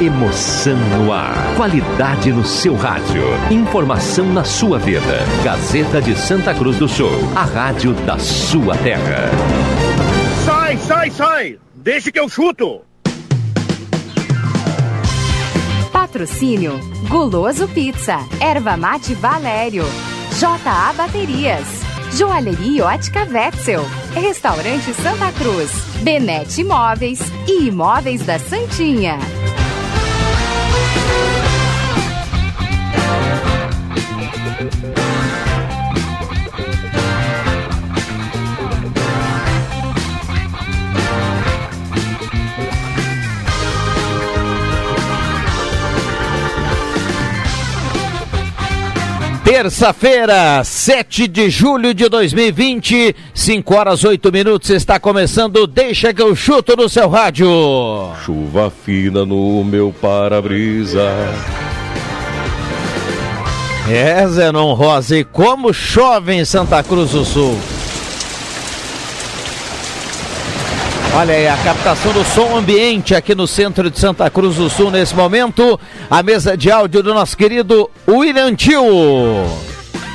Emoção no ar. Qualidade no seu rádio. Informação na sua vida. Gazeta de Santa Cruz do Sul. A rádio da sua terra. Sai, sai, sai! Deixe que eu chuto! Patrocínio: Guloso Pizza, Erva Mate Valério, JA Baterias, Joalheria Ótica Wetzel, Restaurante Santa Cruz, Benete Imóveis e Imóveis da Santinha. Thank you. Terça-feira, 7 de julho de 2020, 5 horas 8 minutos, está começando Deixa que eu chuto no seu rádio. Chuva fina no meu para-brisa. É, Zenon Rosa, e como chove em Santa Cruz do Sul. Olha aí, a captação do som ambiente aqui no centro de Santa Cruz do Sul nesse momento. A mesa de áudio do nosso querido William Tio.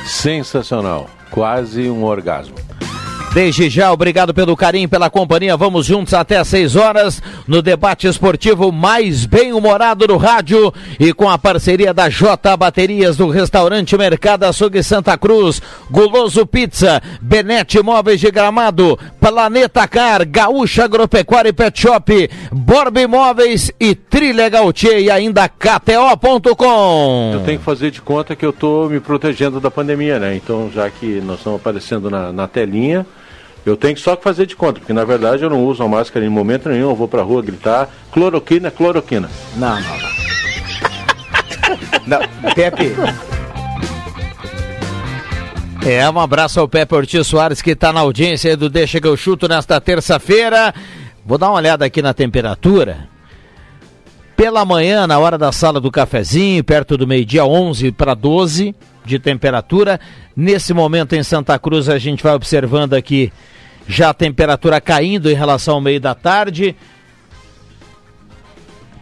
Sensacional. Quase um orgasmo. Desde já, obrigado pelo carinho, pela companhia. Vamos juntos até às 6 horas no debate esportivo mais bem-humorado do rádio e com a parceria da J Baterias do Restaurante Mercado Açougue Santa Cruz, Guloso Pizza, Benete Imóveis de Gramado, Planeta Car, Gaúcha Agropecuária e Pet Shop, Borba Imóveis e Trilha Gautier e ainda KTO.com. Eu tenho que fazer de conta que eu estou me protegendo da pandemia, né? Então, já que nós estamos aparecendo na, na telinha, eu tenho só que fazer de conta, porque na verdade eu não uso a máscara em momento nenhum, eu vou pra rua gritar cloroquina, cloroquina. Não, não, não. não Pepe. É, um abraço ao Pepe Ortiz Soares que está na audiência do Deixa que eu chuto nesta terça-feira. Vou dar uma olhada aqui na temperatura. Pela manhã, na hora da sala do cafezinho, perto do meio-dia, 11 para 12 de temperatura. Nesse momento em Santa Cruz, a gente vai observando aqui já a temperatura caindo em relação ao meio da tarde.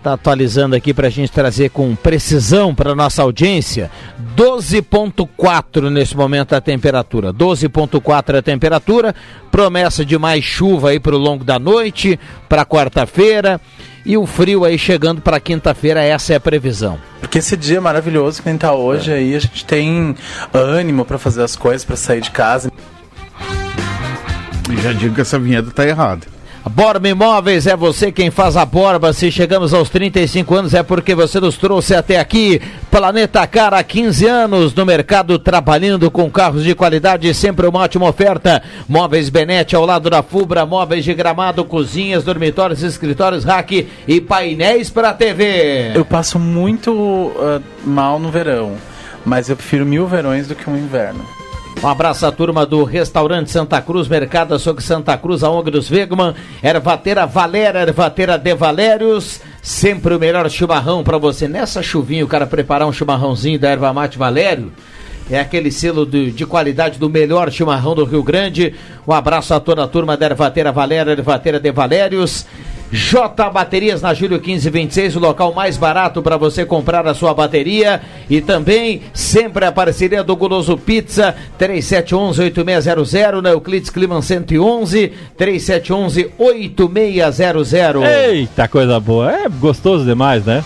Está atualizando aqui para a gente trazer com precisão para nossa audiência. 12,4 nesse momento a temperatura. 12,4 a temperatura. Promessa de mais chuva aí para o longo da noite, para quarta-feira. E o frio aí chegando para quinta-feira, essa é a previsão. Porque esse dia maravilhoso que a gente tá hoje é. aí, a gente tem ânimo para fazer as coisas, para sair de casa. E já digo que essa vinheta tá errada. Borba Imóveis é você quem faz a borba. Se chegamos aos 35 anos é porque você nos trouxe até aqui. Planeta Cara, há 15 anos no mercado, trabalhando com carros de qualidade, sempre uma ótima oferta. Móveis Benete ao lado da Fubra, móveis de gramado, cozinhas, dormitórios, escritórios, rack e painéis para TV. Eu passo muito uh, mal no verão, mas eu prefiro mil verões do que um inverno. Um abraço à turma do Restaurante Santa Cruz, Mercado Açougue Santa Cruz, a ONG dos Vegman, Ervateira Valera, Ervateira de Valérios, sempre o melhor chimarrão para você. Nessa chuvinha, o cara preparar um chimarrãozinho da Erva Mate Valério, é aquele selo de, de, qualidade do melhor chimarrão do Rio Grande. Um abraço a toda a turma da Ervateira Valera, Ervateira de Valérios. J Baterias na Júlio 1526, o local mais barato para você comprar a sua bateria. E também sempre a parceria do Guloso Pizza 3711-8600, na Euclides Climan 111, 3711-8600. Eita, coisa boa. É gostoso demais, né?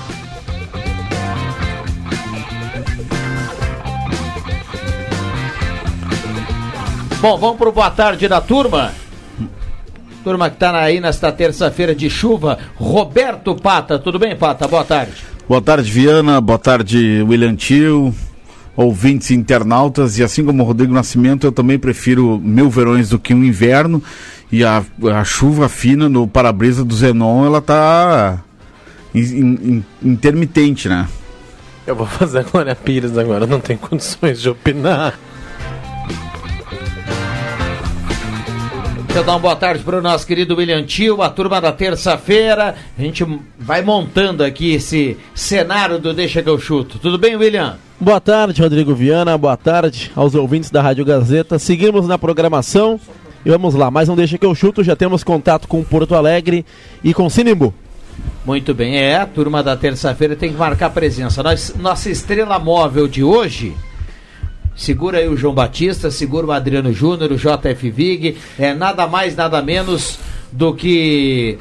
Bom, vamos pro boa tarde da turma. Turma que está aí nesta terça-feira de chuva, Roberto Pata. Tudo bem, Pata? Boa tarde. Boa tarde, Viana. Boa tarde, William Tio. Ouvintes internautas. E assim como o Rodrigo Nascimento, eu também prefiro mil verões do que um inverno. E a, a chuva fina no para-brisa do Zenon, ela tá in, in, intermitente, né? Eu vou fazer a Glória Pires agora, não tem condições de opinar. Deixa eu dar uma boa tarde para o nosso querido William Tio, a turma da terça-feira. A gente vai montando aqui esse cenário do Deixa que eu chuto. Tudo bem, William? Boa tarde, Rodrigo Viana. Boa tarde aos ouvintes da Rádio Gazeta. Seguimos na programação e vamos lá. Mais um Deixa que eu chuto. Já temos contato com Porto Alegre e com Sinimbu. Muito bem, é, a turma da terça-feira tem que marcar presença. Nós, nossa estrela móvel de hoje, segura aí o João Batista, segura o Adriano Júnior, o JF Vig, é nada mais, nada menos do que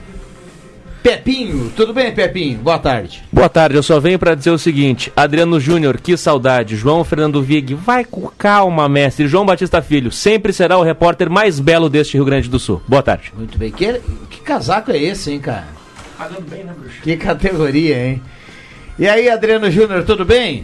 Pepinho. Tudo bem, Pepinho? Boa tarde. Boa tarde, eu só venho para dizer o seguinte: Adriano Júnior, que saudade. João Fernando Vig, vai com calma, mestre. João Batista Filho, sempre será o repórter mais belo deste Rio Grande do Sul. Boa tarde. Muito bem. Que, que casaco é esse, hein, cara? Que categoria, hein? E aí, Adriano Júnior, tudo bem?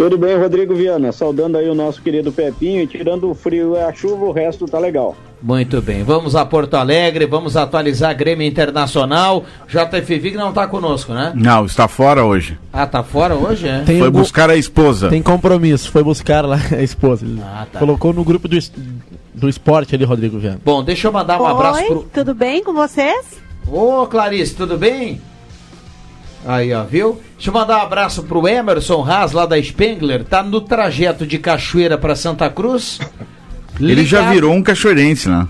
Tudo bem, Rodrigo Viana. Saudando aí o nosso querido Pepinho e tirando o frio e a chuva, o resto tá legal. Muito bem, vamos a Porto Alegre, vamos atualizar a Grêmio Internacional. JF Vig não tá conosco, né? Não, está fora hoje. Ah, tá fora hoje, é? Tem Foi algum- buscar a esposa. Tem compromisso, foi buscar lá a esposa. Ah, tá. Colocou no grupo do, es- do esporte ali, Rodrigo Viana. Bom, deixa eu mandar um abraço Oi, pro. tudo bem com vocês? Ô, Clarice, tudo bem? Aí, ó, viu? Deixa eu mandar um abraço pro Emerson Haas, lá da Spengler. Tá no trajeto de Cachoeira pra Santa Cruz. Ele já Ligado- virou um cachoeirense, né?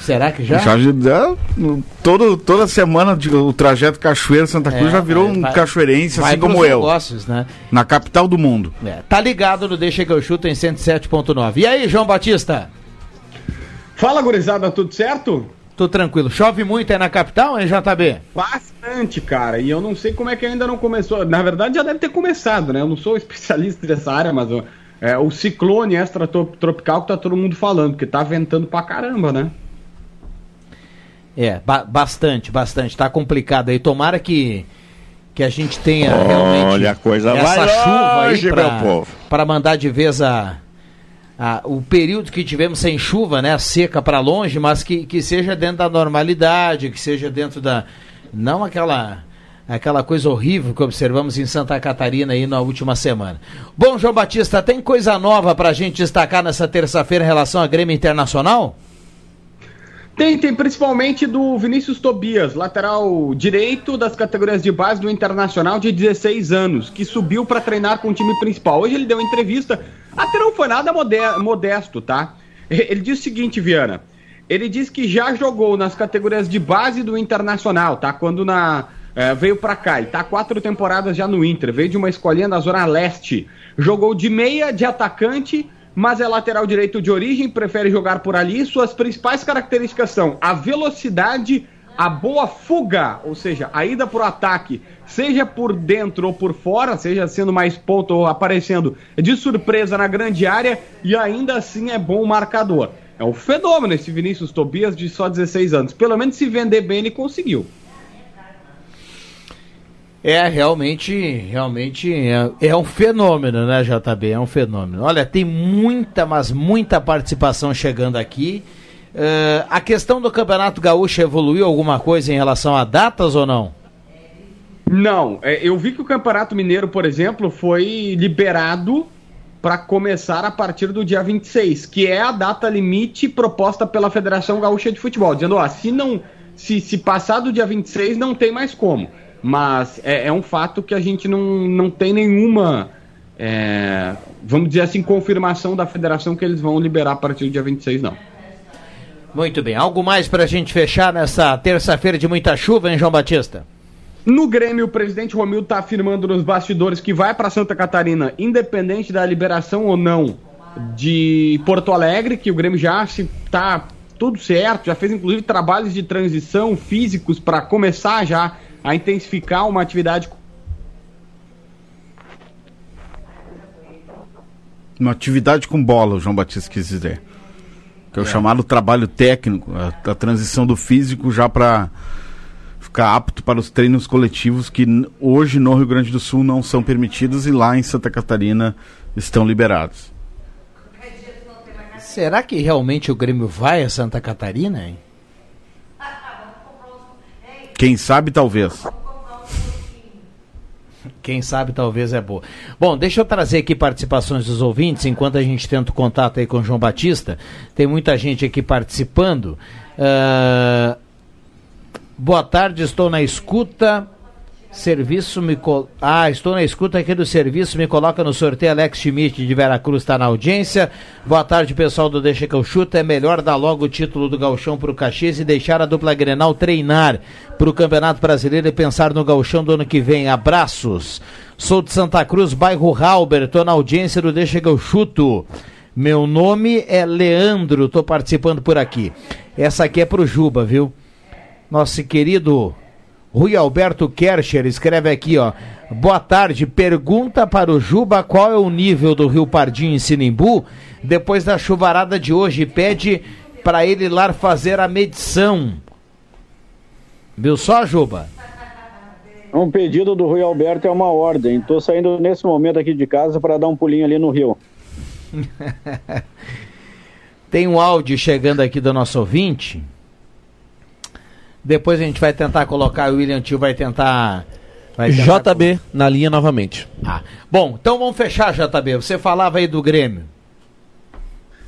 Será que já? Já, já- todo, toda semana o trajeto Cachoeira Santa Cruz É, já virou vai- um vai- cachoeirense, vai assim como eu. negócios, né? Na capital do mundo. É, tá ligado no Deixa que eu chuto em 107.9. E aí, João Batista? Fala, gurizada, tudo certo? Tô tranquilo. Chove muito aí na capital, hein, JB? Bastante, cara. E eu não sei como é que ainda não começou. Na verdade, já deve ter começado, né? Eu não sou especialista dessa área, mas ó, é, o ciclone extratropical que tá todo mundo falando, porque tá ventando pra caramba, né? É, ba- bastante, bastante. Tá complicado aí. Tomara que, que a gente tenha realmente Olha, a coisa essa vai chuva aí longe, pra, meu povo. pra mandar de vez a, a- o período que tivemos sem chuva, né? Seca pra longe, mas que, que seja dentro da normalidade, que seja dentro da. Não aquela. Aquela coisa horrível que observamos em Santa Catarina aí na última semana. Bom, João Batista, tem coisa nova pra gente destacar nessa terça-feira em relação à Grêmio Internacional? Tem, tem principalmente do Vinícius Tobias, lateral direito das categorias de base do Internacional de 16 anos, que subiu para treinar com o time principal. Hoje ele deu uma entrevista, até não foi nada mode- modesto, tá? Ele disse o seguinte, Viana. Ele disse que já jogou nas categorias de base do Internacional, tá? Quando na eh, veio pra cá, e tá quatro temporadas já no Inter, veio de uma escolinha da Zona Leste. Jogou de meia, de atacante, mas é lateral direito de origem, prefere jogar por ali. Suas principais características são a velocidade, a boa fuga, ou seja, a ida pro ataque, seja por dentro ou por fora, seja sendo mais ponto ou aparecendo de surpresa na grande área, e ainda assim é bom marcador. É um fenômeno esse Vinícius Tobias de só 16 anos. Pelo menos se vender bem, ele conseguiu. É, realmente, realmente é, é um fenômeno, né, JB? É um fenômeno. Olha, tem muita, mas muita participação chegando aqui. Eh, a questão do Campeonato Gaúcho evoluiu alguma coisa em relação a datas ou não? Não, é, eu vi que o Campeonato Mineiro, por exemplo, foi liberado para começar a partir do dia 26, que é a data limite proposta pela Federação Gaúcha de Futebol, dizendo, ó, se não se, se passar do dia 26 não tem mais como. Mas é, é um fato que a gente não, não tem nenhuma, é, vamos dizer assim, confirmação da federação que eles vão liberar a partir do dia 26, não. Muito bem. Algo mais para a gente fechar nessa terça-feira de muita chuva, hein, João Batista? No Grêmio, o presidente Romildo está afirmando nos bastidores que vai para Santa Catarina, independente da liberação ou não de Porto Alegre, que o Grêmio já está tudo certo, já fez inclusive trabalhos de transição físicos para começar já a intensificar uma atividade. Uma atividade com bola, o João Batista quis dizer. Que é o chamado trabalho técnico, a, a transição do físico já para ficar apto para os treinos coletivos que hoje no Rio Grande do Sul não são permitidos e lá em Santa Catarina estão liberados. Será que realmente o Grêmio vai a Santa Catarina, hein? Quem sabe, talvez. Quem sabe talvez é boa. Bom, deixa eu trazer aqui participações dos ouvintes, enquanto a gente tenta o contato aí com o João Batista. Tem muita gente aqui participando. Ah, boa tarde, estou na escuta. Serviço me col... Ah, estou na escuta aqui do serviço, me coloca no sorteio Alex Schmidt de Veracruz está na audiência. Boa tarde, pessoal do Deixa que eu chuto. É melhor dar logo o título do Gauchão pro Caxias e deixar a dupla Grenal treinar pro Campeonato Brasileiro e pensar no Gauchão do ano que vem. Abraços. Sou de Santa Cruz, bairro Halber, tô na audiência do Deixa que eu chuto. Meu nome é Leandro, tô participando por aqui. Essa aqui é pro Juba, viu? Nosso querido Rui Alberto Kercher escreve aqui, ó. Boa tarde. Pergunta para o Juba qual é o nível do Rio Pardinho em Sinimbu depois da chuvarada de hoje pede para ele lá fazer a medição. Viu só, Juba? Um pedido do Rui Alberto é uma ordem. Estou saindo nesse momento aqui de casa para dar um pulinho ali no rio. Tem um áudio chegando aqui do nosso ouvinte. Depois a gente vai tentar colocar, o William Tio vai tentar. Vai tentar JB na linha novamente. Ah, bom, então vamos fechar, JB. Você falava aí do Grêmio.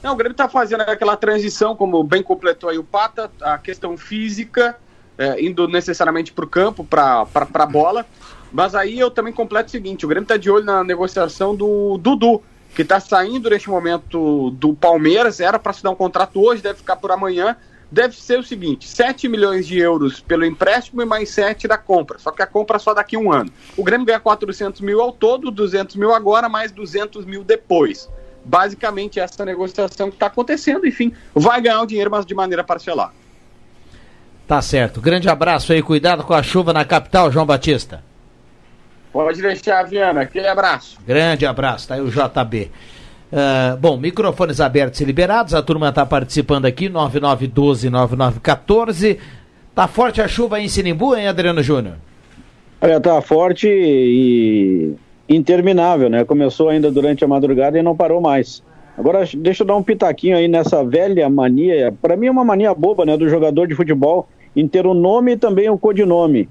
Não, o Grêmio está fazendo aquela transição, como bem completou aí o Pata, a questão física, é, indo necessariamente para o campo, para a bola. Mas aí eu também completo o seguinte: o Grêmio está de olho na negociação do Dudu, que está saindo neste momento do Palmeiras, era para se dar um contrato hoje, deve ficar por amanhã. Deve ser o seguinte: 7 milhões de euros pelo empréstimo e mais 7 da compra. Só que a compra só daqui a um ano. O Grêmio ganha 400 mil ao todo, 200 mil agora, mais 200 mil depois. Basicamente, essa negociação que está acontecendo, enfim, vai ganhar o dinheiro, mas de maneira parcelada. Tá certo. Grande abraço aí, cuidado com a chuva na capital, João Batista. Pode deixar, Viana. Aquele abraço. Grande abraço, tá aí o JB. Uh, bom, microfones abertos e liberados, a turma está participando aqui, 9912-9914. Tá forte a chuva aí em Sinimbu, hein, Adriano Júnior? Olha, tá forte e interminável, né? Começou ainda durante a madrugada e não parou mais. Agora, deixa eu dar um pitaquinho aí nessa velha mania, para mim é uma mania boba, né, do jogador de futebol, em ter o nome e também o codinome.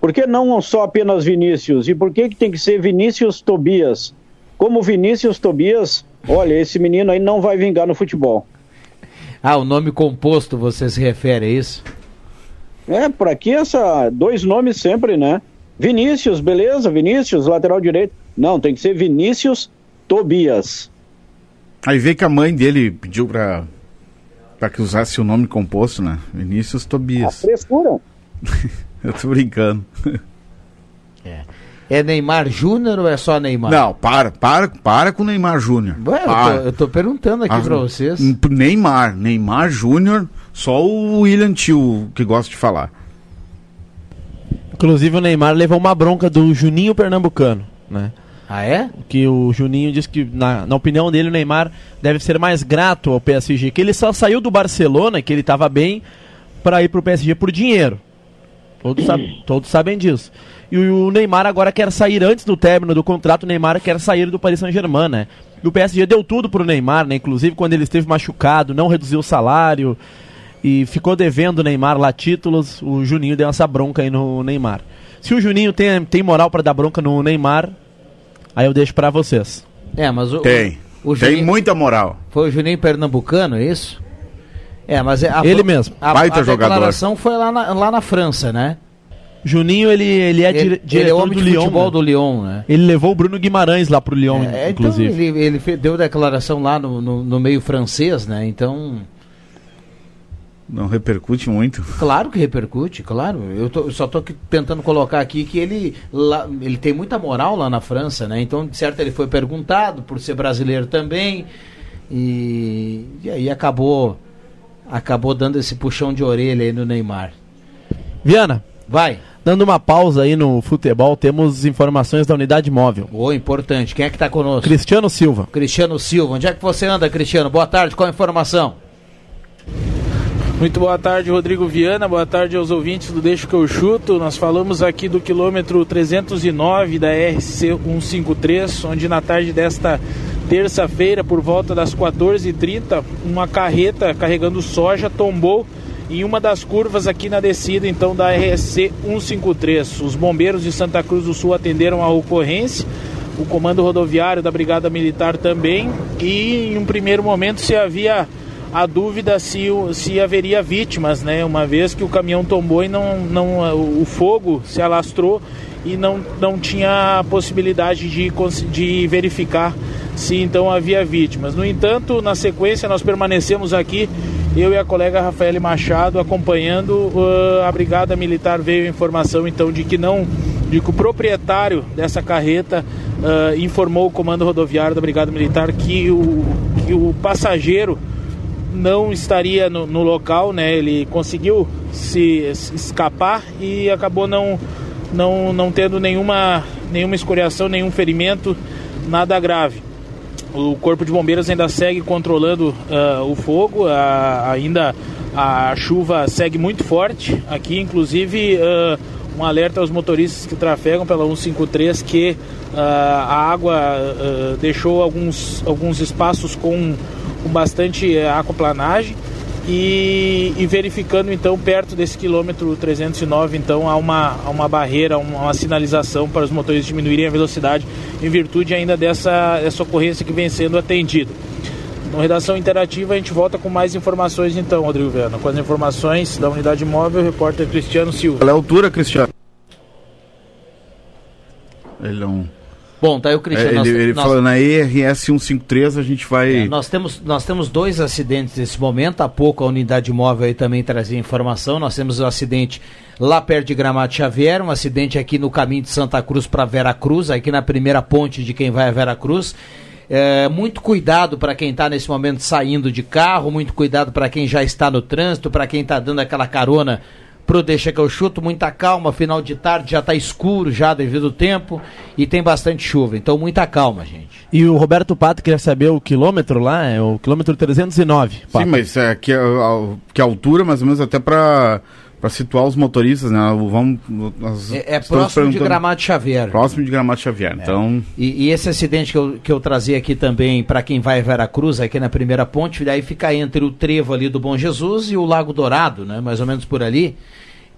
Por que não só apenas Vinícius? E por que, que tem que ser Vinícius Tobias? Como Vinícius Tobias, olha, esse menino aí não vai vingar no futebol. Ah, o nome composto você se refere a isso? É, por aqui essa dois nomes sempre, né? Vinícius, beleza, Vinícius, lateral direito. Não, tem que ser Vinícius Tobias. Aí vê que a mãe dele pediu pra, pra que usasse o nome composto, né? Vinícius Tobias. A frescura. Eu tô brincando. É. Neymar Júnior ou é só Neymar? Não, para, para, para com Neymar Júnior. Ué, eu, tô, eu tô perguntando aqui Ah, pra vocês. Neymar, Neymar Júnior, só o William Tio que gosta de falar. Inclusive o Neymar levou uma bronca do Juninho Pernambucano, né? Ah, é? Que o Juninho disse que, na, na opinião dele, o Neymar deve ser mais grato ao PSG, que ele só saiu do Barcelona, que ele estava bem, para ir pro PSG por dinheiro. Todos, sab- todos sabem disso. E o Neymar agora quer sair antes do término do contrato, o Neymar quer sair do Paris Saint-Germain, né? E o PSG deu tudo pro Neymar, né? Inclusive quando ele esteve machucado, não reduziu o salário e ficou devendo o Neymar lá títulos, o Juninho deu essa bronca aí no Neymar. Se o Juninho tem, tem moral para dar bronca no Neymar, aí eu deixo pra vocês. É, mas o. Tem. O Tem Juninho- muita moral. Foi o Juninho Pernambucano, é isso? É, mas é a, Ele mesmo. A, Baita a jogador. declaração foi lá na, lá na França, né? Juninho, ele, ele é ele, ele é diretor homem do de Lyon. futebol né? do Lyon, né? Ele levou o Bruno Guimarães lá pro Lyon, É, então inclusive. ele, ele fe- deu declaração lá no, no, no meio francês, né? Então, Não repercute muito. claro que repercute, claro. Eu, tô- eu só tô tentando colocar aqui que ele, lá, ele tem muita moral lá na França, né? Então, de certo, ele foi perguntado por ser brasileiro também. E, e aí acabou, acabou dando esse puxão de orelha aí no Neymar. Viana, Vai. dando uma pausa aí no futebol, temos informações da unidade móvel. Boa, importante. Quem é que tá conosco? Cristiano Silva. Cristiano Silva. Onde é que você anda, Cristiano? Boa tarde, qual a informação? Muito boa tarde, Rodrigo Viana. Boa tarde aos ouvintes do Deixo que eu chuto. Nós falamos aqui do quilômetro 309 da RC 153, onde na tarde desta terça-feira, por volta das 14h30, uma carreta carregando soja tombou em uma das curvas aqui na descida então da RSC 153. Os bombeiros de Santa Cruz do Sul atenderam a ocorrência, o comando rodoviário da Brigada Militar também, e em um primeiro momento se havia a dúvida se, se haveria vítimas, né? Uma vez que o caminhão tombou e não, não o fogo se alastrou e não, não tinha possibilidade de, de verificar se então havia vítimas. No entanto, na sequência nós permanecemos aqui, eu e a colega Rafael Machado acompanhando uh, a brigada militar veio a informação então de que não de que o proprietário dessa carreta uh, informou o comando rodoviário da brigada militar que o, que o passageiro não estaria no, no local, né? Ele conseguiu se, se escapar e acabou não, não, não tendo nenhuma, nenhuma escoriação, nenhum ferimento, nada grave. O Corpo de Bombeiros ainda segue controlando ah, o fogo, a- ainda a chuva segue muito forte aqui, inclusive ah, um alerta aos motoristas que trafegam pela 153 que ah, a água ah, deixou alguns, alguns espaços com, com bastante aquaplanagem e, e verificando então perto desse quilômetro 309 então há uma, há uma barreira, uma, uma sinalização para os motoristas diminuírem a velocidade em virtude ainda dessa, dessa ocorrência que vem sendo atendida. No Redação Interativa a gente volta com mais informações então, Rodrigo Viana. Com as informações da unidade móvel, o repórter Cristiano Silva. Qual é a altura, Cristiano? Ele não. Bom, tá aí o Cristiano. É, nós- ele ele nós- falou na ERS 153, a gente vai. É, nós, temos, nós temos dois acidentes nesse momento. Há pouco a unidade móvel aí também trazia informação. Nós temos um acidente lá perto de Gramado Xavier, um acidente aqui no caminho de Santa Cruz para Vera Cruz, aqui na primeira ponte de quem vai a Vera Cruz. É, muito cuidado para quem está nesse momento saindo de carro, muito cuidado para quem já está no trânsito, para quem está dando aquela carona pro Deixa que eu chuto, muita calma, final de tarde já está escuro já devido ao tempo e tem bastante chuva, então muita calma, gente. E o Roberto Pato queria saber o quilômetro lá, é o quilômetro 309. Sim, mas é, que, a, a- que a altura, mais ou menos, até para situar os motoristas, né? Vamos, nós É, é próximo de Gramado Xavier. Próximo de Gramado Xavier. Então, E, e esse acidente que eu, que eu trazia aqui também para quem vai a Veracruz, aqui na primeira ponte, daí fica entre o trevo ali do Bom Jesus e o Lago Dourado, né? Mais ou menos por ali.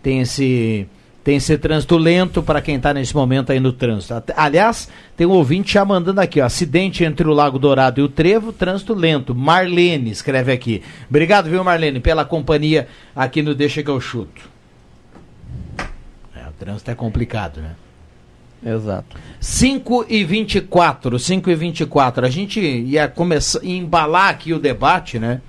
Tem esse tem esse trânsito lento para quem está nesse momento aí no trânsito. Aliás, tem um ouvinte já mandando aqui, ó, acidente entre o Lago Dourado e o Trevo, trânsito lento. Marlene escreve aqui. Obrigado, viu, Marlene, pela companhia aqui no Deixa que eu chuto. É, o trânsito é complicado, né? Exato. 5 e 24, 5 e 24. A gente ia começar ia embalar aqui o debate, né?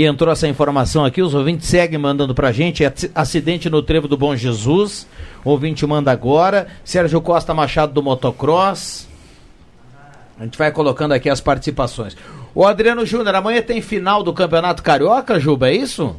E entrou essa informação aqui, os ouvintes seguem mandando pra gente. Ac- Acidente no trevo do Bom Jesus. Ouvinte manda agora. Sérgio Costa Machado do Motocross. A gente vai colocando aqui as participações. O Adriano Júnior, amanhã tem final do Campeonato Carioca, Juba, é isso?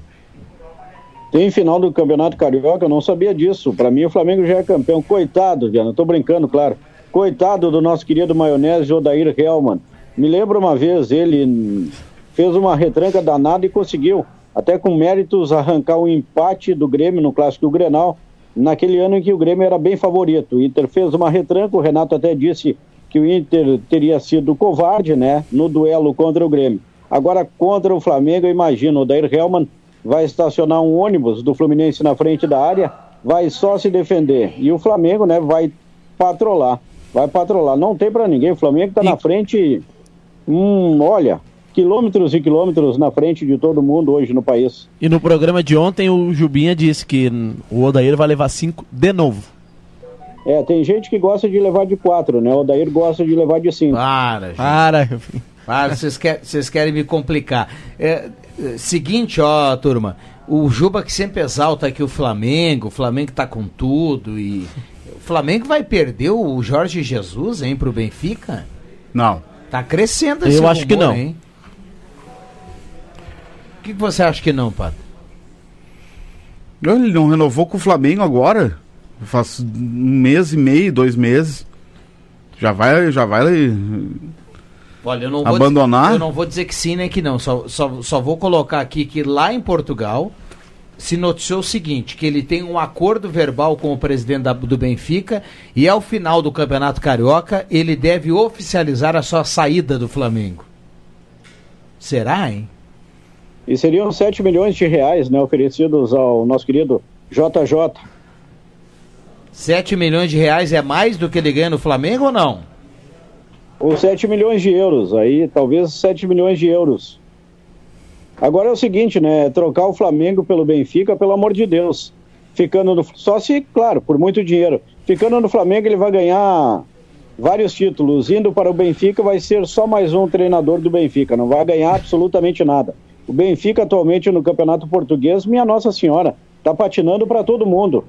Tem final do Campeonato Carioca, eu não sabia disso. Pra mim o Flamengo já é campeão. Coitado, Viana, tô brincando, claro. Coitado do nosso querido maionese Odair Helman. Me lembro uma vez, ele fez uma retranca danada e conseguiu, até com méritos, arrancar o empate do Grêmio no Clássico Grenal, naquele ano em que o Grêmio era bem favorito. O Inter fez uma retranca, o Renato até disse que o Inter teria sido covarde, né, no duelo contra o Grêmio. Agora, contra o Flamengo, eu imagino, o Odair Helman vai estacionar um ônibus do Fluminense na frente da área, vai só se defender. E o Flamengo, né, vai patrolar. Vai patrolar. Não tem pra ninguém. O Flamengo tá na frente, hum, olha, quilômetros e quilômetros na frente de todo mundo hoje no país. E no programa de ontem o Jubinha disse que o Odair vai levar cinco de novo. É, tem gente que gosta de levar de quatro, né? O Odair gosta de levar de cinco. Para, gente. Para. Para, vocês querem, vocês querem me complicar. É, é, seguinte, ó, turma. O Juba que sempre exalta aqui o Flamengo, o Flamengo tá com tudo e. O Flamengo vai perder o Jorge Jesus, hein, pro Benfica? não. Tá crescendo Eu acho que não. Hein? O que, que você acha que não, Pato? Ele não renovou com o Flamengo agora? Faz um mês e meio, dois meses. Já vai, já vai. Olha, eu não Abandonar? Vou, eu não vou dizer que sim nem que não. Só, só, só vou colocar aqui que lá em Portugal se noticiou o seguinte: que ele tem um acordo verbal com o presidente da- do Benfica e ao final do Campeonato Carioca ele deve oficializar a sua saída do Flamengo. Será, hein? E seriam 7 milhões de reais, né, oferecidos ao nosso querido JJ. 7 milhões de reais é mais do que ele ganha no Flamengo ou não? Ou 7 milhões de euros, aí talvez 7 milhões de euros. Agora é o seguinte, né? Trocar o Flamengo pelo Benfica, pelo amor de Deus. Ficando no. Só se, claro, por muito dinheiro. Ficando no Flamengo, ele vai ganhar vários títulos. Indo para o Benfica, vai ser só mais um treinador do Benfica. Não vai ganhar absolutamente nada. O Benfica, atualmente no Campeonato Português, minha Nossa Senhora, tá patinando para todo mundo.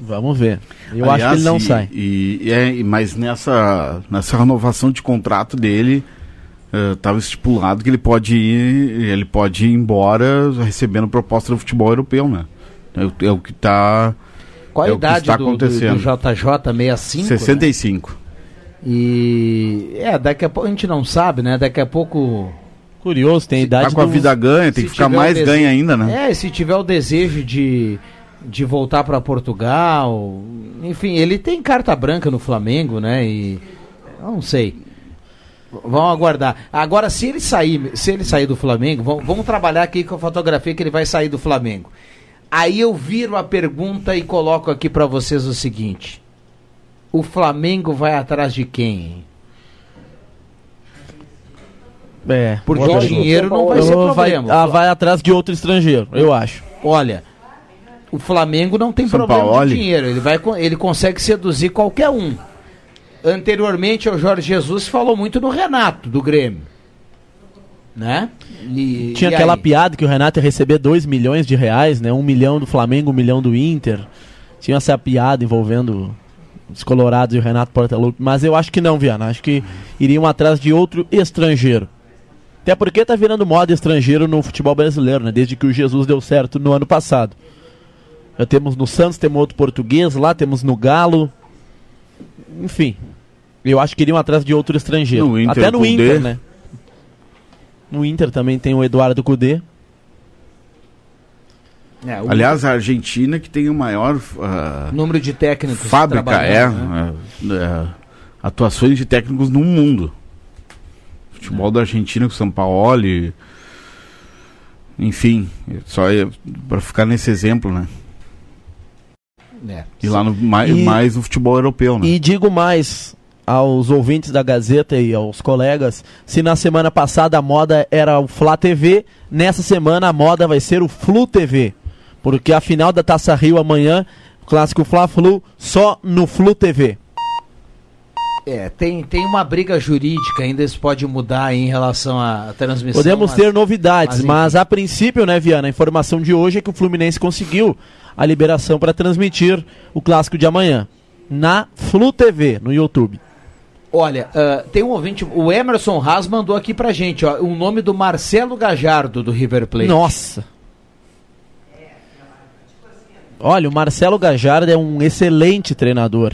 Vamos ver. Eu Aliás, acho que ele não e- sai. E, e é, mas nessa, nessa renovação de contrato dele, estava estipulado que ele pode ir, ele pode ir embora recebendo proposta do futebol europeu, né? É, o- é o que está Qual a é o que idade está do, do, do acontecendo. JJ 65? né? 65. E é, daqui a pouco a gente não sabe, né? Daqui a pouco. Curioso, tem a idade Tá com a do- vida ganha, tem se que ficar mais dese- ganha ainda, né? É, se tiver o desejo de, de voltar para Portugal, enfim, ele tem carta branca no Flamengo, né? E não sei. Vamos aguardar. Agora, se ele sair, se ele sair do Flamengo, vamos, vamos trabalhar aqui com a fotografia que ele vai sair do Flamengo. Aí eu viro a pergunta e coloco aqui para vocês o seguinte: o Flamengo vai atrás de quem? É, Porque o dinheiro não vai Eu ser vai- problema. ah, vai atrás de outro estrangeiro, eu acho. Olha, o Flamengo não tem São problema Paulo. de dinheiro. Ele, vai, ele consegue seduzir qualquer um. Anteriormente, o Jorge Jesus falou muito no Renato, do Grêmio. Né? E- Tinha e aquela aí? piada que o Renato ia receber 2 milhões de reais, né? Um milhão do Flamengo, um milhão do Inter. Tinha essa piada envolvendo os Colorados e o Renato Portaluppi. Mas eu acho que não, Viana. Acho que iriam atrás de outro estrangeiro. Até porque tá virando moda estrangeiro no futebol brasileiro, né? Desde que o Jesus deu certo no ano passado. Já temos no Santos, temos outro português lá, temos no Galo. Enfim. Eu acho que iriam atrás de outro estrangeiro. No Inter, Até no. Inter, né? No Inter também tem o Eduardo Cudê. É, o Aliás, a Argentina que tem o maior ah, número de técnicos fábrica, é, né? é, é, atuações de técnicos no mundo. Futebol da Argentina com São Paulo, enfim, só para ficar nesse exemplo, né? É. E lá no mais, E- mais no futebol europeu, né? E digo mais aos ouvintes da Gazeta e aos colegas, se na semana passada a moda era o Flá TV, nessa semana a moda vai ser o Flu TV. Porque a final da Taça Rio amanhã, clássico Fla Flu, só no Flu TV. É, tem, tem uma briga jurídica, ainda isso pode mudar em relação à transmissão. Podemos mas- ter novidades, mas, mas, a princípio, né, Viana, a informação de hoje é que o Fluminense conseguiu a liberação para transmitir o clássico de amanhã na Flu TV, no YouTube. Olha, ah, tem um ouvinte, o Emerson Haas mandou aqui pra gente, ó, o nome do Marcelo Gajardo do River Plate. Nossa. Olha, o Marcelo Gajardo é um excelente treinador.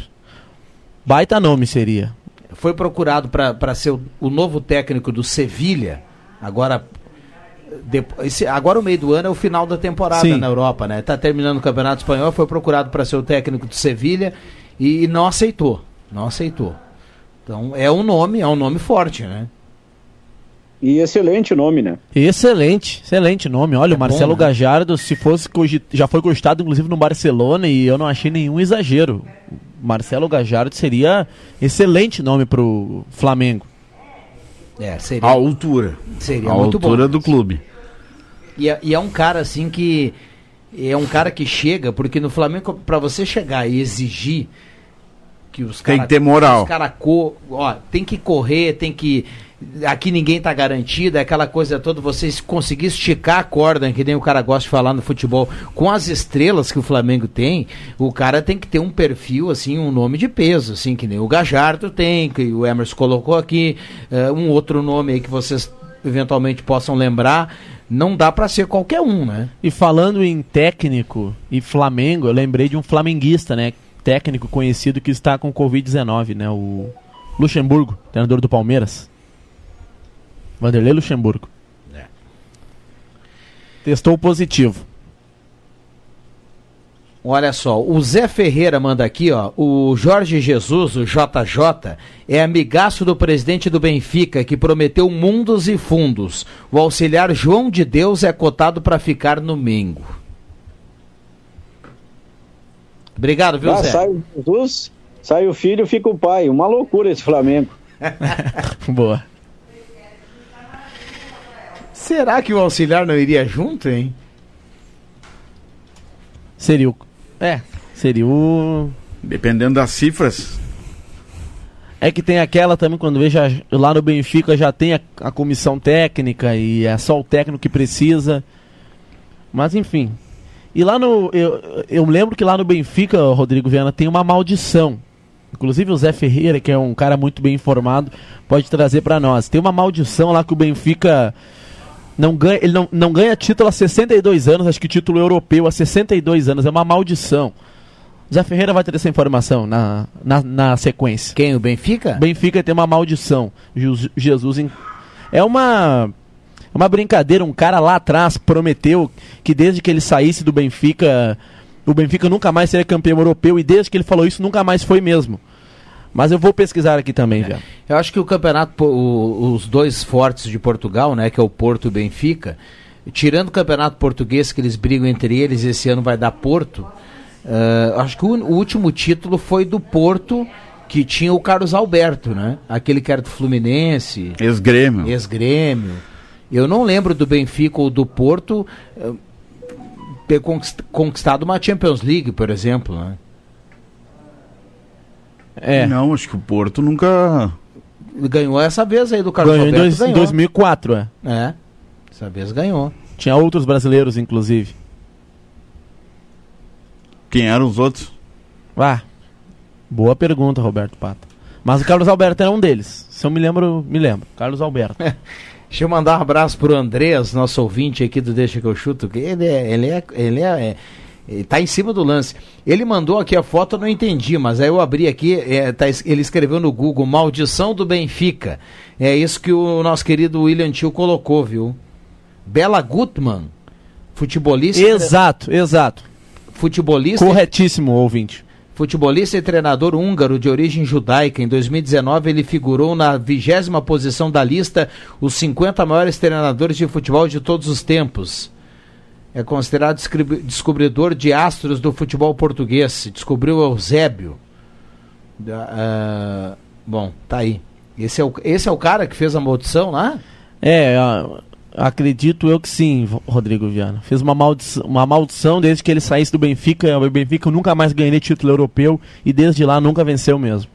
Baita nome seria. Foi procurado para ser o, o novo técnico do Sevilha. Agora, esse- agora o meio do ano é o final da temporada Sim. na Europa, né? Tá terminando o Campeonato Espanhol, foi procurado para ser o técnico do Sevilha e, não aceitou. Não aceitou. Então é um nome, é um nome forte, né? E excelente nome, né? Excelente, excelente nome. Olha, o Marcelo bom, né? Gajardo, se fosse já foi cogitado inclusive no Barcelona e eu não achei nenhum exagero. Marcelo Gajardo seria excelente nome pro Flamengo. É, seria. A altura. Seria a muito altura bom. do clube. E é, e é um cara assim que é um cara que chega, porque no Flamengo para você chegar e exigir que os Tem cara- que ter moral. Os cara co- ó, tem que correr, tem que aqui ninguém tá garantido, é aquela coisa toda, vocês conseguir esticar a corda, que nem o cara gosta de falar no futebol, com as estrelas que o Flamengo tem, o cara tem que ter um perfil assim, um nome de peso, assim, que nem o Gajardo tem, que o Emerson colocou aqui, eh, um outro nome aí que vocês eventualmente possam lembrar, não dá pra ser qualquer um, né? E falando em técnico e Flamengo, eu lembrei de um flamenguista, né? Técnico conhecido que está com Covid-19, né? O Luxemburgo, treinador do Palmeiras. Vanderlei Luxemburgo. Testou positivo. Olha só, o Zé Ferreira manda aqui, ó. O Jorge Jesus, o JJ, é amigaço do presidente do Benfica, que prometeu mundos e fundos. O auxiliar João de Deus é cotado para ficar no Mengo. Obrigado, viu, Ah, Zé? sai o Jesus, sai o filho, fica o pai. Uma loucura esse Flamengo. Boa. Será que o auxiliar não iria junto, hein? Seria o. É, seria o. Dependendo das cifras. É que tem aquela também, quando veja lá no Benfica já tem a, a comissão técnica e é só o técnico que precisa. Mas enfim. E lá no. Eu, eu lembro que lá no Benfica, Rodrigo Viana, tem uma maldição. Inclusive o Zé Ferreira, que é um cara muito bem informado, pode trazer para nós. Tem uma maldição lá que o Benfica não ganha, ele não, não ganha título há 62 anos, acho que título europeu há 62 anos, é uma maldição. Zé Ferreira vai ter essa informação na, na, na sequência. Quem? O Benfica? Benfica tem uma maldição. Jesus, em- é uma é uma brincadeira. Um cara lá atrás prometeu que desde que ele saísse do Benfica, o Benfica nunca mais seria campeão europeu e desde que ele falou isso nunca mais foi mesmo. Mas eu vou pesquisar aqui também, velho. Eu acho que o campeonato, o- os dois fortes de Portugal, né, que é o Porto e o Benfica, tirando o campeonato português que eles brigam entre eles, esse ano vai dar Porto. eh, acho que o, o último título foi do Porto, que tinha o Carlos Alberto, né? Aquele que era do Fluminense. Ex-grêmio. Ex-grêmio. Eu não lembro do Benfica ou do Porto eh, ter conquist- conquistado uma Champions League, por exemplo, né? É. Não, acho que o Porto nunca. Ganhou essa vez aí do Carlos Ganhou em, Alberto. dois- em ganhou. 2004, é. É, essa vez ganhou. Tinha outros brasileiros, inclusive. Quem eram os outros? Ah, boa pergunta, Roberto Pata. Mas o Carlos Alberto era um deles. Se eu me lembro, me lembro. Carlos Alberto. Deixa eu mandar um abraço pro Andrés, nosso ouvinte aqui do Deixa que eu chuto, que ele é, ele é, ele é, é ele tá em cima do lance. Ele mandou aqui a foto, eu não entendi, mas aí eu abri aqui, é, tá ele escreveu no Google, maldição do Benfica. É isso que o nosso querido William Tio colocou, viu? Bela Gutmann, futebolista. Exato, exato. Futebolista. Corretíssimo, ouvinte. Futebolista e treinador húngaro de origem judaica, em 2019 ele figurou na vigésima posição da lista os 50 maiores treinadores de futebol de todos os tempos. É considerado descobridor de astros do futebol português. Descobriu Eusébio. Ah, bom, tá aí. Esse é, o, esse é o cara que fez a maldição lá? É, acredito eu que sim, Rodrigo Viana. Fez uma maldição, uma maldição desde que ele saísse do Benfica. O Benfica nunca mais ganhou título europeu e desde lá nunca venceu mesmo.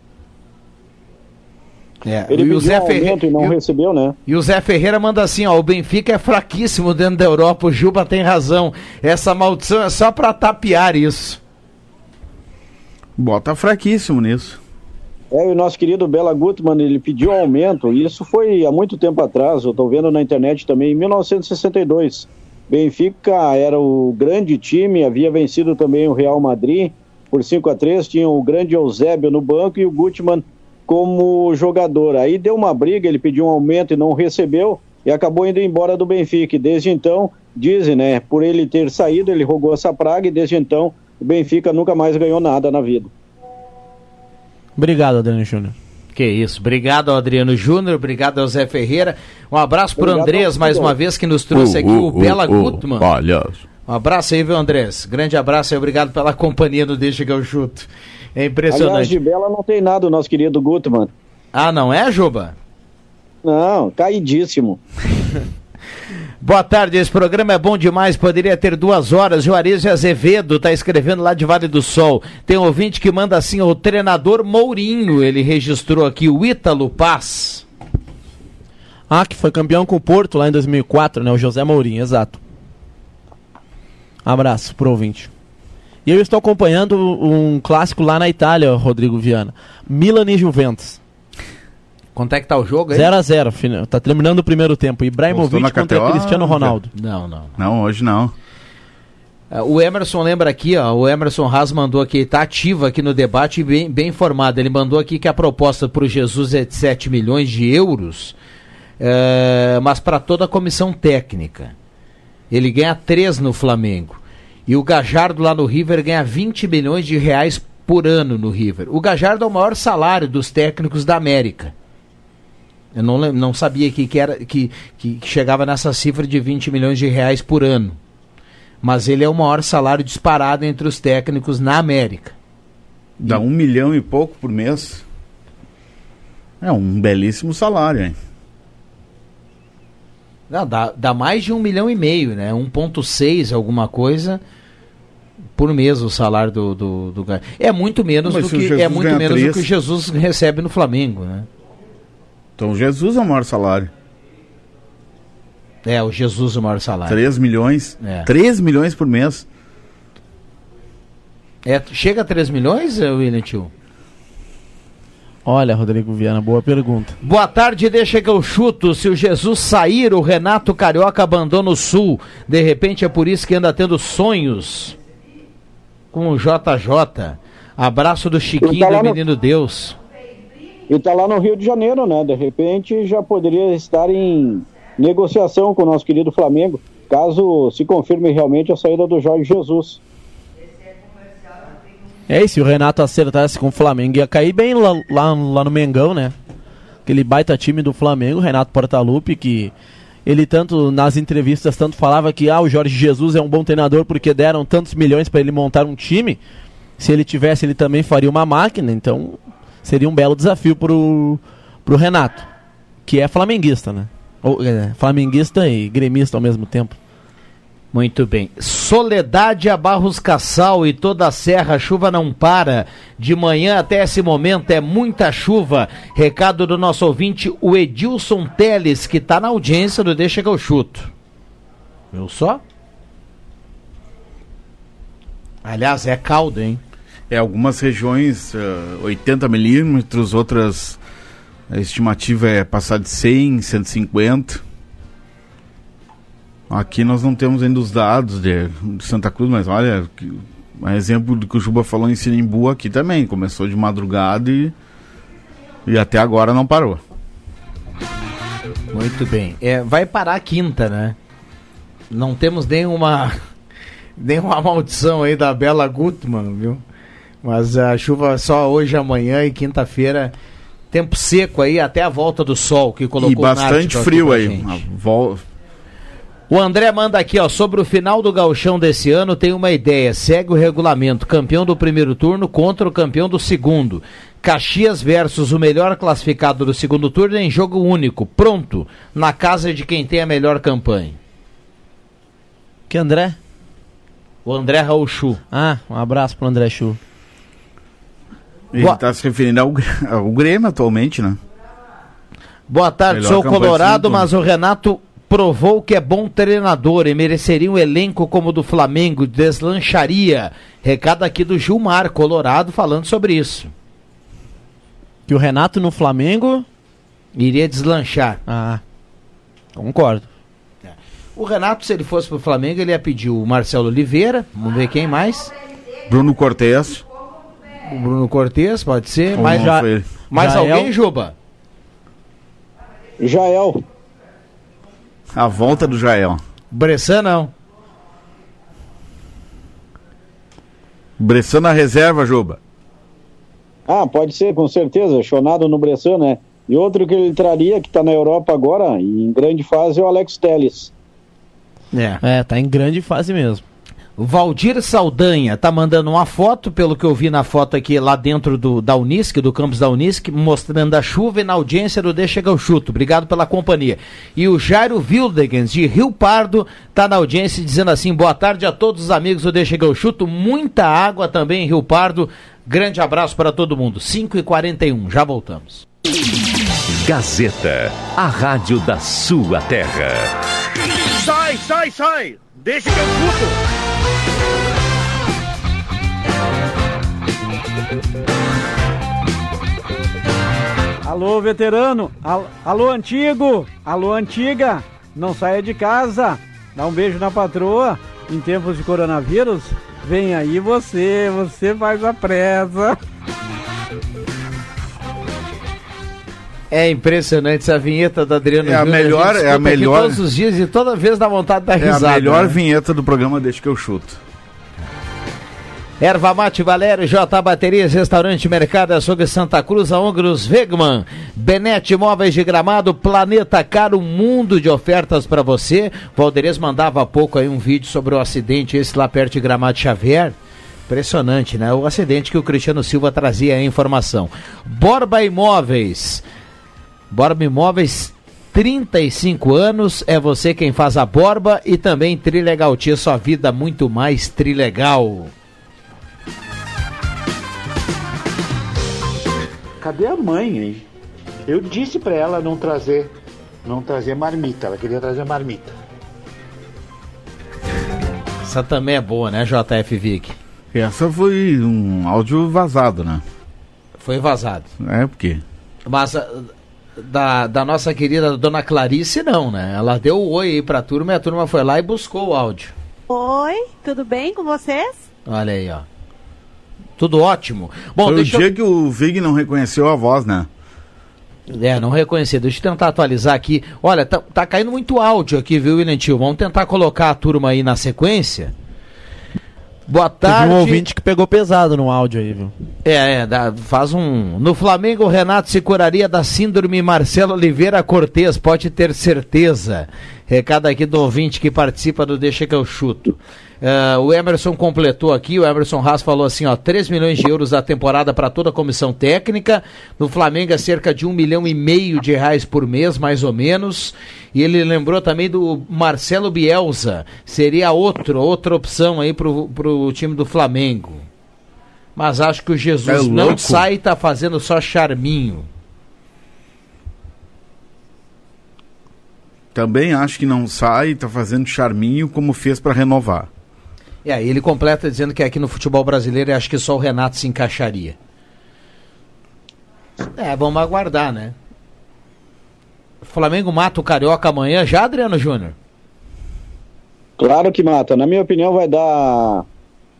É, Ele e o Zé um aumento Ferre- e não e o- recebeu, né? E o Zé Ferreira manda assim, ó, o Benfica é fraquíssimo dentro da Europa, o Juba tem razão. Essa maldição é só pra tapear isso. Bota fraquíssimo nisso. É, e o nosso querido Bela Gutmann, ele pediu um aumento, e isso foi há muito tempo atrás, eu estou vendo na internet também, em 1962. Benfica era o grande time, havia vencido também o Real Madrid por 5 a 3 tinha o grande Eusébio no banco e o Gutmann como jogador. Aí deu uma briga, ele pediu um aumento e não recebeu, e acabou indo embora do Benfica. E desde então, dizem, né, por ele ter saído, ele rogou essa praga, e desde então o Benfica nunca mais ganhou nada na vida. Obrigado, Adriano Júnior. Que isso. Obrigado ao Adriano Júnior, obrigado ao Zé Ferreira. Um abraço pro Obrigado Andrés, mais uma vez, que nos trouxe aqui o Bela Gutmann. Um abraço aí, viu, Andrés? Grande abraço aí, obrigado pela companhia no Deixa que eu chuto. É Aliás, impressionante. de Bela não tem nada o nosso querido Gutmann. Ah, não é, Juba? Não, caidíssimo. Boa tarde, esse programa é bom demais, poderia ter duas horas. Juarez de Azevedo está escrevendo lá de Vale do Sol. Tem um ouvinte que manda assim, o treinador Mourinho, ele registrou aqui, o Ítalo Paz. Ah, que foi campeão com o Porto lá em 2004, né? O José Mourinho, exato. Abraço pro ouvinte. E eu estou acompanhando um clássico lá na Itália, Rodrigo Viana. Milan e Juventus. Quanto é que tá o jogo aí? 0x0, final. Tá terminando o primeiro tempo. Ibrahimovic contra KTO, Cristiano Ronaldo. Não, não. Não, hoje não. É, O Emerson lembra aqui, ó, o Emerson Haas mandou aqui, está ativo aqui no debate e bem, bem informado. Ele mandou aqui que a proposta para o Jesus é de 7 milhões de euros, é, mas para toda a comissão técnica. Ele ganha 3 no Flamengo. E o Gajardo lá no River ganha 20 milhões de reais por ano no River. O Gajardo é o maior salário dos técnicos da América. Eu não, não sabia que, que, era, que, que que chegava nessa cifra de 20 milhões de reais por ano mas ele é o maior salário disparado entre os técnicos na América. Dá um milhão e pouco por mês. É um belíssimo salário, hein? Não, dá, dá mais de um milhão e meio, né? 1,6 alguma coisa por mês o salário do, do, do É muito menos Mas do que Jesus é muito menos do três- que o Jesus recebe no Flamengo, né? Então Jesus é o maior salário. É, o Jesus o maior salário. 3 milhões. É. 3 milhões por mês. É, chega a 3 milhões, eh, William Tio? Olha, Rodrigo Viana, boa pergunta. Boa tarde, deixa que eu chuto. Se o Jesus sair, o Renato Carioca abandona o Sul. De repente é por isso que anda tendo sonhos com o JJ. Abraço do Chiquinho Tá do no- Menino Deus. E tá lá no Rio de Janeiro, né? De repente já poderia estar em negociação com o nosso querido Flamengo, caso se confirme realmente a saída do Jorge Jesus. É, e se o Renato acertasse com o Flamengo, ia cair bem lá, lá, lá no Mengão, né? Aquele baita time do Flamengo, Renato Portaluppi, que ele tanto nas entrevistas tanto falava que ah, o Jorge Jesus é um bom treinador porque deram tantos milhões para ele montar um time. Se ele tivesse, ele também faria uma máquina, então seria um belo desafio pro, pro Renato, que é flamenguista, né? Ou, é, flamenguista e gremista ao mesmo tempo. Muito bem. Soledade a Barros Cassal e toda a serra, a chuva não para. De manhã até esse momento é muita chuva. Recado do nosso ouvinte, o Edilson Teles, que está na audiência do Deixa que eu chuto. Viu só? Aliás, é caldo, hein? É, algumas regiões eh, 80 milímetros, outras a estimativa é passar de 100, 150. Aqui nós não temos ainda os dados de, Santa Cruz, mas olha, um exemplo do que o Juba falou em Sinimbu aqui também. Começou de madrugada e, e até agora não parou. Muito bem. É, vai parar a quinta, né? Não temos nenhuma, nenhuma maldição aí da Bela Gutmann, viu? Mas a chuva só hoje, amanhã e quinta-feira. Tempo seco aí até a volta do sol que colocou e bastante frio aí. vol- O André manda aqui, ó, sobre o final do gauchão desse ano, tem uma ideia, segue o regulamento, campeão do primeiro turno contra o campeão do segundo. Caxias versus o melhor classificado do segundo turno em jogo único, pronto, na casa de quem tem a melhor campanha. Que André? O André Raul Chu. Ah, um abraço pro André Chu. Ele está se referindo ao, ao Grêmio atualmente, né? Boa tarde, Melhor sou colorado, mas o Renato provou que é bom treinador e mereceria um elenco como o do Flamengo, deslancharia. Recado aqui do Gilmar, colorado, falando sobre isso. Que o Renato no Flamengo iria deslanchar. Ah, concordo. O Renato, se ele fosse pro Flamengo, ele ia pedir o Marcelo Oliveira, vamos ver quem mais. Bruno Cortes. O Bruno Cortes, pode ser. Ou mais já, mais Jael. alguém, Juba? Jael. A volta do Jael. Bressan não. Bressan na reserva, Juba. Ah, pode ser, com certeza. Chonado no Bressan, né? E outro que ele traria, que está na Europa agora, e em grande fase, é o Alex Telles. É. É, tá em grande fase mesmo. O Valdir Saldanha tá mandando uma foto, pelo que eu vi na foto aqui lá dentro do, da Unisc, do campus da Unisc, mostrando a chuva e na audiência do Deixa que eu chuto. Obrigado pela companhia. E o Jairo Wildegens, de Rio Pardo, tá na audiência dizendo assim: boa tarde a todos os amigos do Deixa que eu chuto. Muita água também em Rio Pardo. Grande abraço para todo mundo. 5h41, já voltamos. Gazeta, a rádio da sua terra. Sai, sai, sai! Deixa que eu chuto! Alô, veterano. Al- Alô, antigo. Alô, antiga. Não saia de casa. Dá um beijo na patroa. Em tempos de coronavírus, vem aí você. Você faz a presa. É impressionante essa vinheta da Adriano É a Júnior, melhor- gente é a melhor- Todos os dias e toda vez dá vontade de dar É risada. a melhor né? vinheta do programa Deixa que eu chuto. Erva Mate Valério, J Baterias, Restaurante Mercado Açougue Santa Cruz, Aongros Wegman, Benete Móveis de Gramado, Planeta Caro, um mundo de ofertas para você. Valderez mandava há pouco aí um vídeo sobre o acidente esse lá perto de Gramado Xavier. Impressionante, né? O acidente que o Cristiano Silva trazia a informação. Borba Imóveis. Borba Imóveis 35 anos, é você quem faz a borba e também Trilegal Tia, sua vida muito mais trilegal. Cadê a mãe, hein? Eu disse pra ela não trazer, não trazer marmita. Ela queria trazer marmita. Essa também é boa, né, JF Vic? Essa foi um áudio vazado, né? Foi vazado. É, porque. Mas ah, da, da nossa querida dona Clarice, não, né? Ela deu o oi aí pra turma e a turma foi lá e buscou o áudio. Oi, tudo bem com vocês? Olha aí, ó. Tudo ótimo. Bom, foi o deixa eu- dia que o Vig não reconheceu a voz, né? É, não reconheci. Deixa eu tentar atualizar aqui. Olha, tá, tá caindo muito áudio aqui, viu, William Tio? Vamos tentar colocar a turma aí na sequência. Boa Teve tarde. um ouvinte que pegou pesado no áudio aí, viu? É, é, dá- faz um. No Flamengo, o Renato se curaria da síndrome Marcelo Oliveira Cortez, pode ter certeza. Recado aqui do ouvinte que participa do Deixa que eu chuto. Ah, o Emerson completou aqui, o Emerson Haas falou assim, ó, 3 milhões de euros da temporada para toda a comissão técnica. No Flamengo é cerca de um milhão e meio de reais por mês, mais ou menos. E ele lembrou também do Marcelo Bielsa, seria outro, outra opção aí pro, pro time do Flamengo. Mas acho que o Jesus É não sai e tá fazendo só charminho. Também acho que não sai, tá fazendo charminho como fez pra renovar. E aí ele completa dizendo que aqui no futebol brasileiro acho que só o Renato se encaixaria. É, vamos aguardar, né? O Flamengo mata o Carioca amanhã já, Adriano Júnior? Claro que mata. Na minha opinião, vai dar.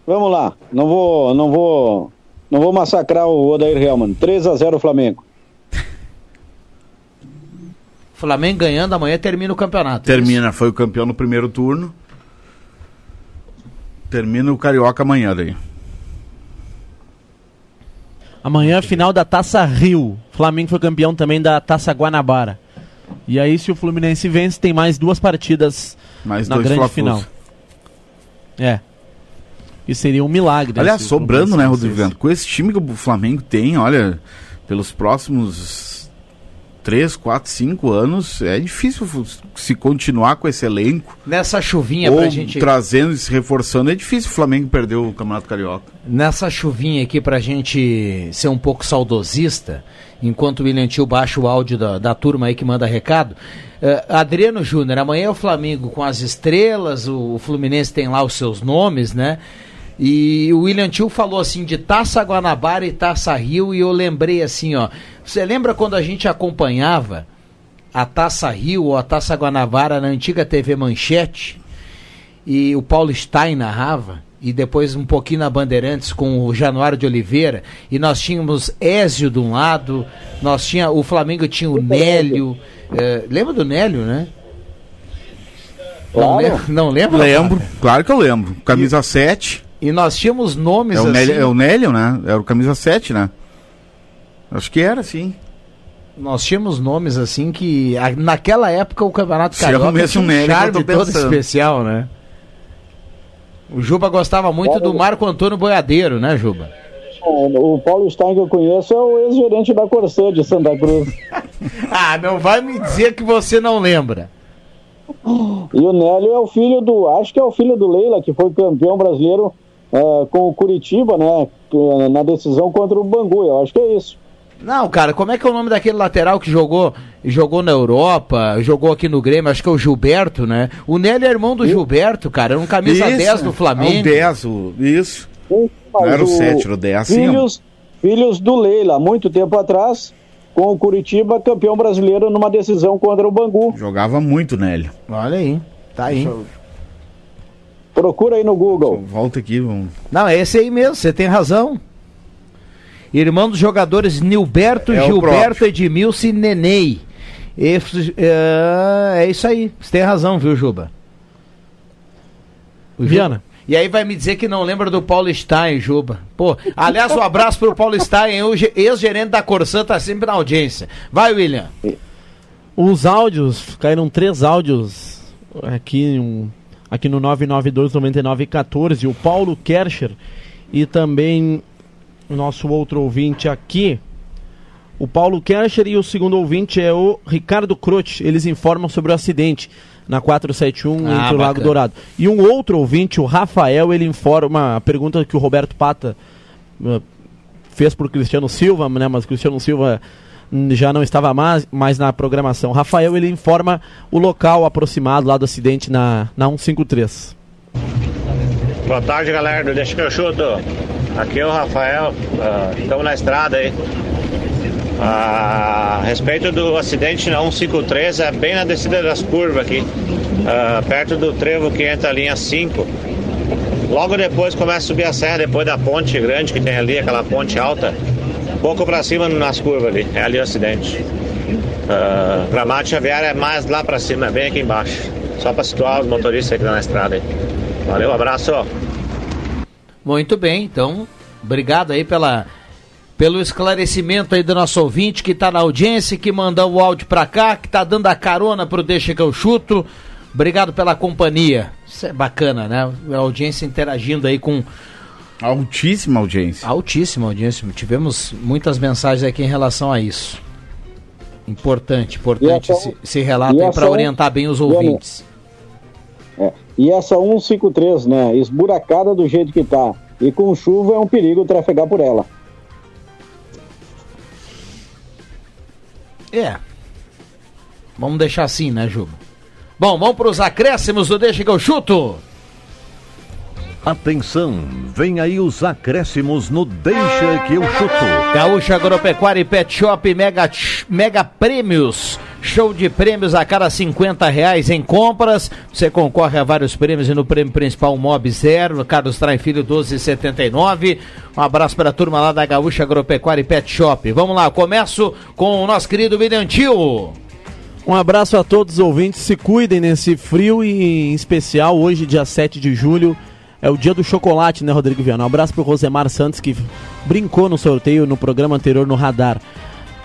Vamos lá. Não vou, não vou, não vou massacrar o Odair Helman. 3 a 0 Flamengo. Flamengo ganhando amanhã termina o campeonato. Termina, foi o campeão no primeiro turno. Termina o Carioca amanhã daí. Amanhã, final da Taça Rio. Flamengo foi campeão também da Taça Guanabara. E aí, se o Fluminense vence, tem mais duas partidas Mais na grande Fla-Flus. final. É. E seria um milagre. né, Aliás, sobrando, né. Rodrigo? Com esse time que o Flamengo tem, olha, pelos próximos 3, 4, 5 anos, é difícil se continuar com esse elenco. Nessa chuvinha Ou pra gente. trazendo e se reforçando, é difícil o Flamengo perder o Campeonato Carioca. Nessa chuvinha aqui pra gente ser um pouco saudosista, enquanto o William Tio baixa o áudio da, da turma aí que manda recado. eh, Adriano Júnior, amanhã é o Flamengo com as estrelas, o, o Fluminense tem lá os seus nomes, né? E o William Tio falou assim de Taça Guanabara e Taça Rio, e eu lembrei assim, ó. Você lembra quando a gente acompanhava a Taça Rio ou a Taça Guanabara na antiga TV Manchete? e o Paulo Stein narrava, e depois um pouquinho na Bandeirantes com o Januário de Oliveira, e nós tínhamos Ézio de um lado, nós tinha, o Flamengo tinha o Nélio, eh, lembra do Nélio, né? Não, Claro. lembra, não lembra? Lembro, claro que eu lembro. Camisa 7. E nós tínhamos nomes É o, assim, Nélio, é o Nélio, né? Era o camisa 7, né? Acho que era, sim. nós tínhamos nomes assim que a- naquela época o Campeonato é Carioca mesmo tinha um Nélio charme todo especial, né? O Juba gostava muito do Marco Antônio Boiadeiro, né, Juba? O Paulo Stein que eu conheço é o ex-gerente da Corsã de Santa Cruz. Ah, não vai me dizer que você não lembra. E o Nélio é o filho do. Acho que é o filho do Leila, que foi campeão brasileiro eh, com o Curitiba, né? que- Na decisão contra o Bangu. Eu acho que é isso. Não, cara, como é que é o nome daquele lateral que jogou jogou na Europa, jogou aqui no Grêmio, acho que é o Gilberto, né? O Nélio é irmão do Gilberto, cara, era um camisa Isso, 10 do É o Flamengo. 10, o, isso. Não era o 7, era o 10, sim. Filhos, filhos do Leila, muito tempo atrás, com o Curitiba, campeão brasileiro numa decisão contra o Bangu. Jogava muito, Nélio. Olha aí, tá aí. Procura aí no Google. Volta aqui, vamos. Não, é esse aí mesmo, você tem razão. Irmão dos jogadores Nilberto, É Gilberto. Edmilson e Nenei. Esse- é, é isso aí, você tem razão, viu, Juba? O Ju- Viana. E aí vai me dizer que não lembra do Paulo Stein, Juba. Pô, aliás, um abraço pro Paulo Stein, ex-gerente da Corsã tá sempre na audiência. Vai, William. Os áudios, caíram três áudios aqui, um, aqui no 992-9914. O Paulo Kercher e também o nosso outro ouvinte aqui, o Paulo Kercher e o segundo ouvinte é o Ricardo Croce. Eles informam sobre o acidente na 471 Ah, entre o Lago. Dourado. E um outro ouvinte, o Rafael, ele informa a pergunta que o Roberto Pata eh, fez para o Cristiano Silva, né? Mas o Cristiano Silva já não estava mais, mais na programação. Rafael, ele informa o local aproximado lá do acidente na, na 153. Boa tarde, galera do Deixa que eu chuto. Aqui é o Rafael, estamos na estrada aí. Ah, a respeito do acidente na 153, é bem na descida das curvas aqui, ah, perto do trevo que entra a linha 5. Logo depois começa a subir a serra, depois da ponte grande que tem ali, aquela ponte alta, pouco pra cima nas curvas ali, é ali o acidente. Uh, Gramado Xavier é mais lá pra cima, é bem aqui embaixo. Só pra situar os motoristas estão na estrada aí. Valeu, abraço. Muito bem, então, obrigado aí pela, pelo esclarecimento aí do nosso ouvinte que está na audiência, que mandou o áudio para cá, que está dando a carona pro Deixa que eu chuto. Obrigado pela companhia. Isso é bacana, né? A audiência interagindo aí com. Altíssima audiência. Altíssima audiência. Tivemos muitas mensagens aqui em relação a isso. Importante, importante essa- esse, esse relato para orientar bem os ouvintes. É. E essa 153, né? Esburacada do jeito que tá. E com chuva é um perigo trafegar por ela. É. Vamos deixar assim, né, Juba? Bom, vamos para os acréscimos do Deixa que eu chuto. Atenção, vem aí os acréscimos no Deixa que eu chuto. Gaúcha Agropecuária e Pet Shop Mega, Mega Prêmios. Show de prêmios a cada 50 reais em compras. Você concorre a vários prêmios e no prêmio principal Mob Zero, Carlos Trai Filho 1279. Um abraço para a turma lá da Gaúcha Agropecuária e Pet Shop. Vamos lá, começo com o nosso querido Tio. Um abraço a todos os ouvintes, se cuidem nesse frio e em especial hoje, dia 7 de julho, é o dia do chocolate, né, Rodrigo Viana? Um abraço pro Rosemar Santos que brincou no sorteio no programa anterior no Radar.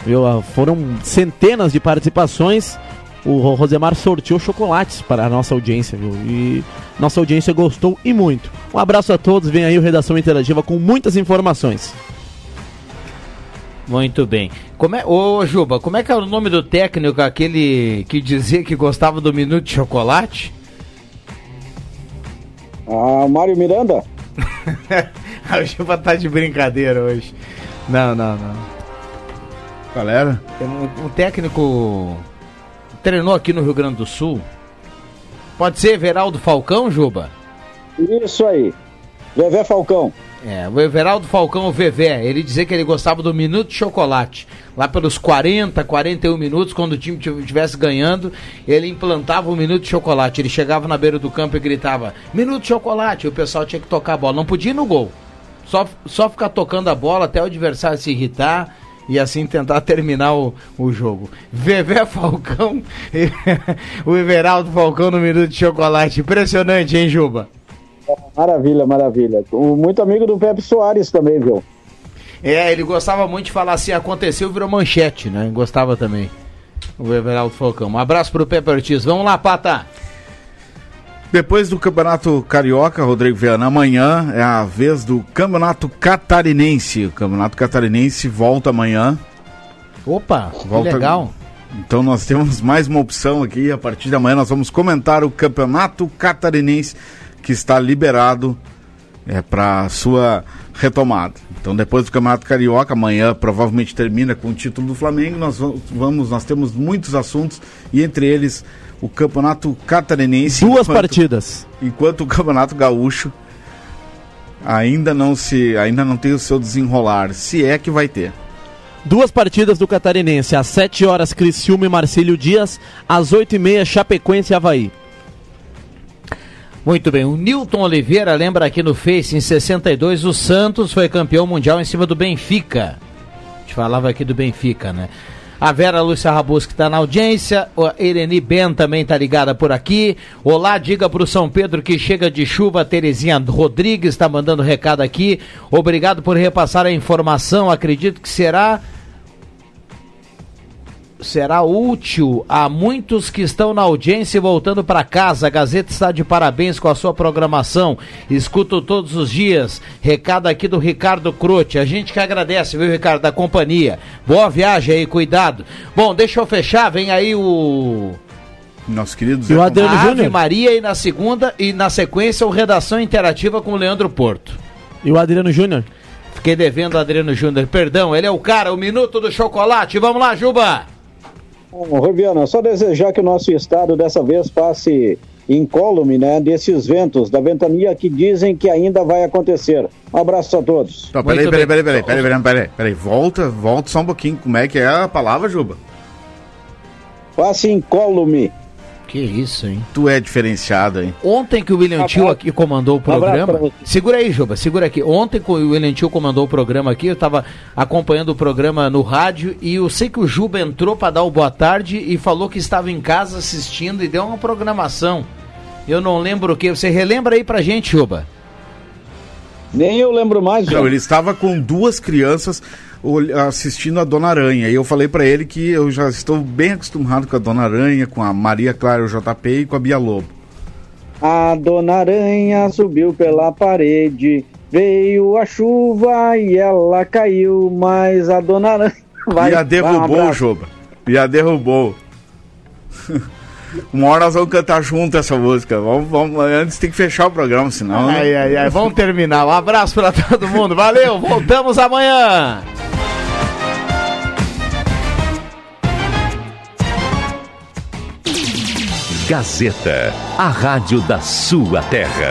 Viu? Ah, Foram centenas de participações. O Ro- Rosemar sorteou chocolates para a nossa audiência, viu? E nossa audiência gostou e muito. Um abraço a todos, vem aí o Redação Interativa com muitas informações. Muito bem. Como é, ô Juba, como é que é o nome do técnico, aquele que dizia que gostava do minuto de chocolate? Ah, Mário Miranda? o Juba tá de brincadeira hoje. Não, não, não. Galera? Um, um técnico treinou aqui no Rio Grande do Sul. Pode ser Everaldo Falcão, Juba? Isso aí. Vevé Falcão. É, o Everaldo Falcão, o Vevé, ele dizia que ele gostava do minuto de chocolate. Lá pelos 40, 41 minutos, quando o time estivesse ganhando, ele implantava o minuto de chocolate. Ele chegava na beira do campo e gritava: Minuto de chocolate! E o pessoal tinha que tocar a bola. Não podia ir no gol. Só, só ficar tocando a bola até o adversário se irritar e assim tentar terminar o, o jogo. Vevé Falcão, o Everaldo Falcão no minuto de chocolate. Impressionante, hein, Juba? Maravilha, maravilha. Muito amigo do Pepe Soares também, viu? É, ele gostava muito de falar assim, aconteceu, virou manchete, né? Gostava também. O Everaldo Falcão. Um abraço pro Pepe Ortiz. Vamos lá, Pata. Depois do Campeonato Carioca, Rodrigo Viana, amanhã é a vez do Campeonato Catarinense. O Campeonato Catarinense volta amanhã. Opa, Volta- que legal. Então nós temos mais uma opção aqui. A partir de amanhã nós vamos comentar o Campeonato Catarinense que está liberado é, para sua retomada. Então depois do Campeonato Carioca, amanhã provavelmente termina com o título do Flamengo. Nós va- vamos, nós temos muitos assuntos e entre eles o Campeonato Catarinense. Duas enquanto- partidas. Enquanto o Campeonato Gaúcho ainda não se, ainda não tem o seu desenrolar, se é que vai ter. Duas partidas do Catarinense, às 7 horas Criciúma e Marcílio Dias, às 8 e meia Chapecoense e Havaí. Muito bem, o Newton Oliveira lembra aqui no Face, em 62, o Santos foi campeão mundial em cima do Benfica. A gente falava aqui do Benfica, né? A Vera Lúcia Rabus que está na audiência, a Irene Ben também está ligada por aqui. Olá, diga para o São Pedro que chega de chuva, Terezinha Rodrigues está mandando recado aqui. Obrigado por repassar a informação, acredito que será será útil a muitos que estão na audiência e voltando para casa. A Gazeta está de parabéns com a sua programação. Escuto todos os dias. Recado aqui do Ricardo Croce. A gente que agradece, viu, Ricardo, da companhia. Boa viagem aí, cuidado. Bom, deixa eu fechar. Vem aí o. Nosso querido E o Adriano Ave Júnior? Maria e na segunda e na sequência o Redação Interativa com o Leandro Porto. E o Adriano Júnior? Fiquei devendo o Adriano Júnior. Perdão, ele é o cara, o minuto do chocolate. Vamos lá, Juba. Bom, Rubiana, só desejar que o nosso estado dessa vez passe incólume, né, desses ventos, da ventania que dizem que ainda vai acontecer. Um abraço a todos. Tá, peraí, peraí, peraí, peraí, peraí, peraí, peraí, peraí, volta, volta só um pouquinho. Como é que é a palavra, Juba? Passe incólume. Que isso, hein? Tu é diferenciado, hein? Ontem que o William Tio aqui comandou o programa. Segura aí, Juba, segura aqui. Ontem que o William Tio comandou o programa aqui, eu tava acompanhando o programa no rádio e eu sei que o Juba entrou para dar o boa tarde e falou que estava em casa assistindo e deu uma programação. Eu não lembro o que. Você relembra aí pra gente, Juba? Nem eu lembro mais. Não, ele estava com duas crianças assistindo a Dona Aranha. E eu falei pra ele que eu já estou bem acostumado com a Dona Aranha, com a Maria Clara o JP e com a Bia Lobo. A dona aranha subiu pela parede, veio a chuva e ela caiu, mas a dona aranha vai. e a um derrubou, abraço. Juba. E a derrubou. Uma hora nós vamos cantar junto essa música. Vamos, vamos, antes tem que fechar o programa, senão. né? Ai, ai, ai. Vamos terminar. Um abraço pra todo mundo. Valeu, voltamos amanhã. Gazeta, a rádio da sua terra.